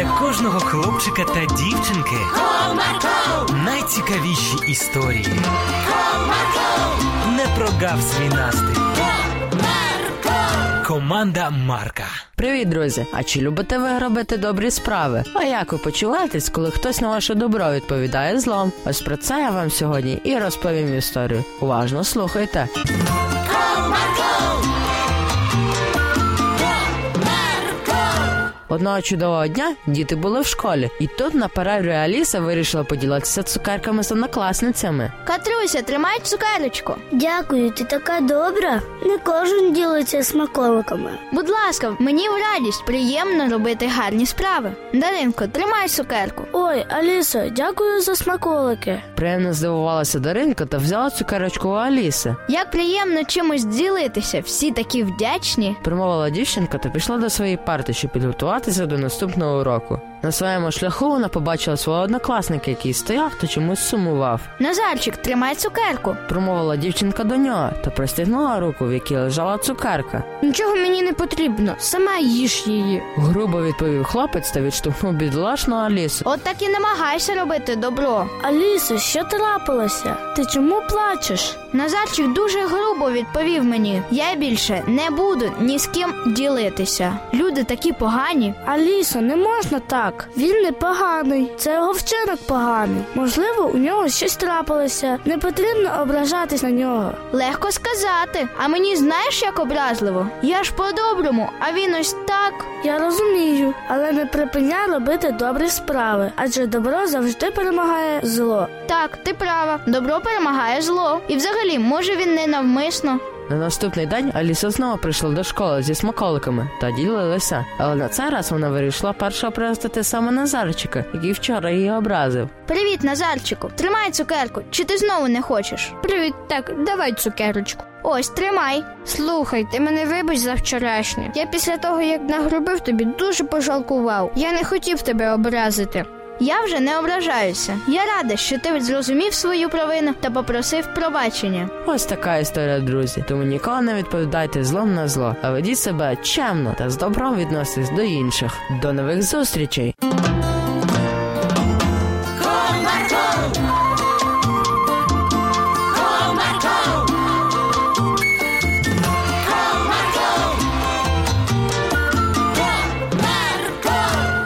для кожного хлопчика та дівчинки Comarco, найцікавіші історії. Comarco, Не прогав свій настрій. Команда Марка. Привіт, друзі! А чи любите ви робити добрі справи? А як ви почуваєтесь, коли хтось на ваше добро відповідає злом? Ось про це я вам сьогодні і розповім історію. Уважно слухайте. Одного чудового дня діти були в школі, і тут на перерві Аліса вирішила поділитися цукерками з однокласницями. Катруся, тримай цукерочку. Дякую, ти така добра. Не кожен ділиться смаколиками. Будь ласка, мені в радість приємно робити гарні справи. Даринко, тримай цукерку. Ой, Алісо, дякую за смаколики. Приємно здивувалася Даринка та взяла цукерочку у Аліси. Як приємно чимось ділитися, всі такі вдячні. Промовила дівчинка та пішла до своєї парти, щоб підготуватися до наступного уроку. На своєму шляху вона побачила свого однокласника, який стояв та чомусь сумував. Назарчик, тримай цукерку. Промовила дівчинка до нього та простягнула руку, в якій лежала цукерка. Нічого мені не потрібно, сама їж її. Грубо відповів хлопець та відштовхнув бідолашну Алісу. От так і намагайся робити добро. Алісо, що трапилося? Ти чому плачеш? Назарчик дуже грубо відповів мені: я більше не буду ні з ким ділитися. Люди такі погані. Алісо, не можна так. Він не поганий. Це його вчинок поганий. Можливо, у нього щось трапилося. Не потрібно ображатись на нього. Легко сказати. А мені знаєш, як образливо? Я ж по-доброму, а він ось так. Я розумію, але не припиняй робити добрі справи, адже добро завжди перемагає зло. Так, ти права. Добро перемагає зло. І взагалі, може він не навмисно. На наступний день Аліса знову прийшла до школи зі смаколиками та ділилася. Але на цей раз вона вирішила першого пригостити саме Назарчика, який вчора її образив. Привіт, Назарчику. Тримай цукерку. Чи ти знову не хочеш? Привіт, так, давай цукерочку. Ось, тримай. Слухай, ти мене вибач за вчорашнє. Я після того, як нагрубив тобі, дуже пожалкував. Я не хотів тебе образити. Я вже не ображаюся. Я рада, що ти зрозумів свою провину та попросив пробачення. Ось така історія, друзі. Тому ніколи не відповідайте злом на зло, а ведіть себе чемно та з добром відноситесь до інших. До нових зустрічей. Marco.